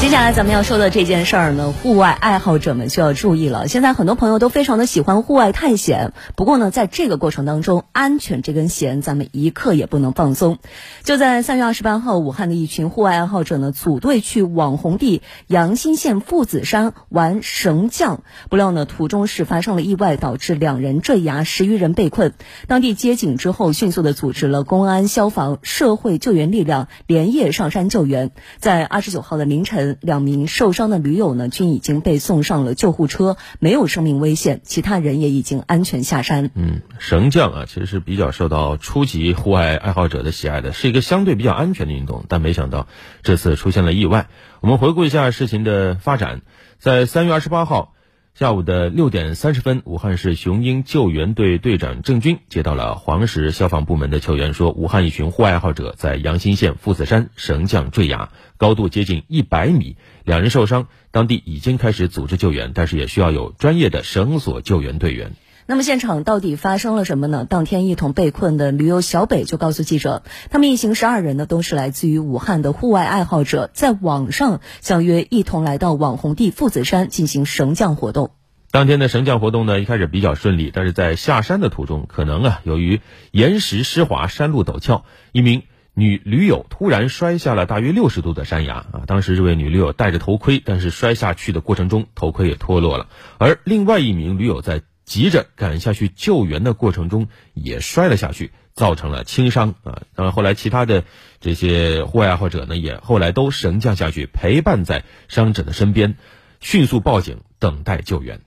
接下来咱们要说的这件事儿呢，户外爱好者们需要注意了。现在很多朋友都非常的喜欢户外探险，不过呢，在这个过程当中，安全这根弦咱们一刻也不能放松。就在三月二十八号，武汉的一群户外爱好者呢，组队去网红地阳新县父子山玩绳降，不料呢，途中是发生了意外，导致两人坠崖，十余人被困。当地接警之后，迅速的组织了公安、消防、社会救援力量，连夜上山救援。在二十九号的凌晨。两名受伤的驴友呢，均已经被送上了救护车，没有生命危险。其他人也已经安全下山。嗯，绳降啊，其实是比较受到初级户外爱好者的喜爱的，是一个相对比较安全的运动。但没想到这次出现了意外。我们回顾一下事情的发展，在三月二十八号。下午的六点三十分，武汉市雄鹰救援队队长郑军接到了黄石消防部门的求援，说武汉一群户外爱好者在阳新县父子山绳降坠崖，高度接近一百米，两人受伤，当地已经开始组织救援，但是也需要有专业的绳索救援队员。那么现场到底发生了什么呢？当天一同被困的驴友小北就告诉记者，他们一行十二人呢，都是来自于武汉的户外爱好者，在网上相约一同来到网红地父子山进行绳降活动。当天的绳降活动呢，一开始比较顺利，但是在下山的途中，可能啊，由于岩石湿滑、山路陡峭，一名女驴友突然摔下了大约六十度的山崖啊。当时这位女驴友戴着头盔，但是摔下去的过程中，头盔也脱落了，而另外一名驴友在。急着赶下去救援的过程中，也摔了下去，造成了轻伤啊。当然，后来其他的这些户外爱好者呢，也后来都绳降下去，陪伴在伤者的身边，迅速报警，等待救援。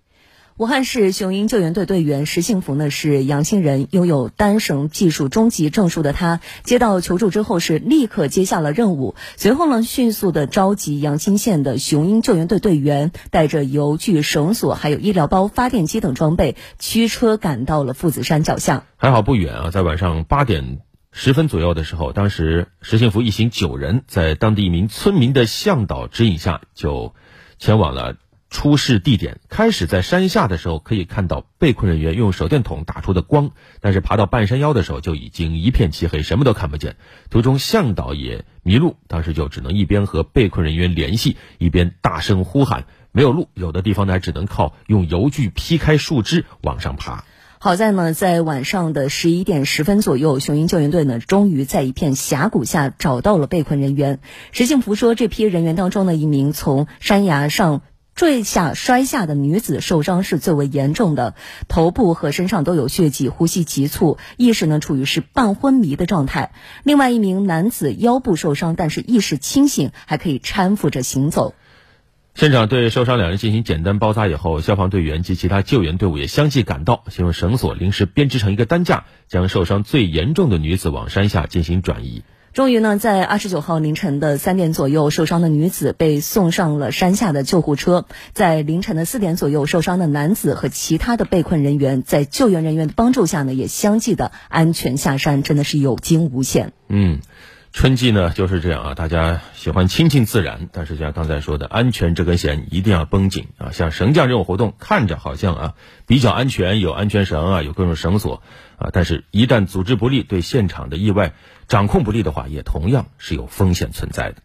武汉市雄鹰救援队队员石幸福呢是阳新人，拥有单绳技术中级证书的他，接到求助之后是立刻接下了任务，随后呢迅速的召集阳新县的雄鹰救援队队员，带着油锯、绳索、还有医疗包、发电机等装备，驱车赶到了父子山脚下。还好不远啊，在晚上八点十分左右的时候，当时石幸福一行九人在当地一名村民的向导指引下，就前往了。出事地点开始在山下的时候，可以看到被困人员用手电筒打出的光，但是爬到半山腰的时候就已经一片漆黑，什么都看不见。途中向导也迷路，当时就只能一边和被困人员联系，一边大声呼喊。没有路，有的地方呢只能靠用油锯劈开树枝往上爬。好在呢，在晚上的十一点十分左右，雄鹰救援队呢终于在一片峡谷下找到了被困人员。石幸福说，这批人员当中的一名从山崖上。坠下摔下的女子受伤是最为严重的，头部和身上都有血迹，呼吸急促，意识呢处于是半昏迷的状态。另外一名男子腰部受伤，但是意识清醒，还可以搀扶着行走。现场对受伤两人进行简单包扎以后，消防队员及其他救援队伍也相继赶到，先用绳索临时编织成一个担架，将受伤最严重的女子往山下进行转移。终于呢，在二十九号凌晨的三点左右，受伤的女子被送上了山下的救护车。在凌晨的四点左右，受伤的男子和其他的被困人员在救援人员的帮助下呢，也相继的安全下山，真的是有惊无险。嗯。春季呢就是这样啊，大家喜欢亲近自然，但是像刚才说的，安全这根弦一定要绷紧啊。像绳降这种活动，看着好像啊比较安全，有安全绳啊，有各种绳索啊，但是一旦组织不力，对现场的意外掌控不力的话，也同样是有风险存在的。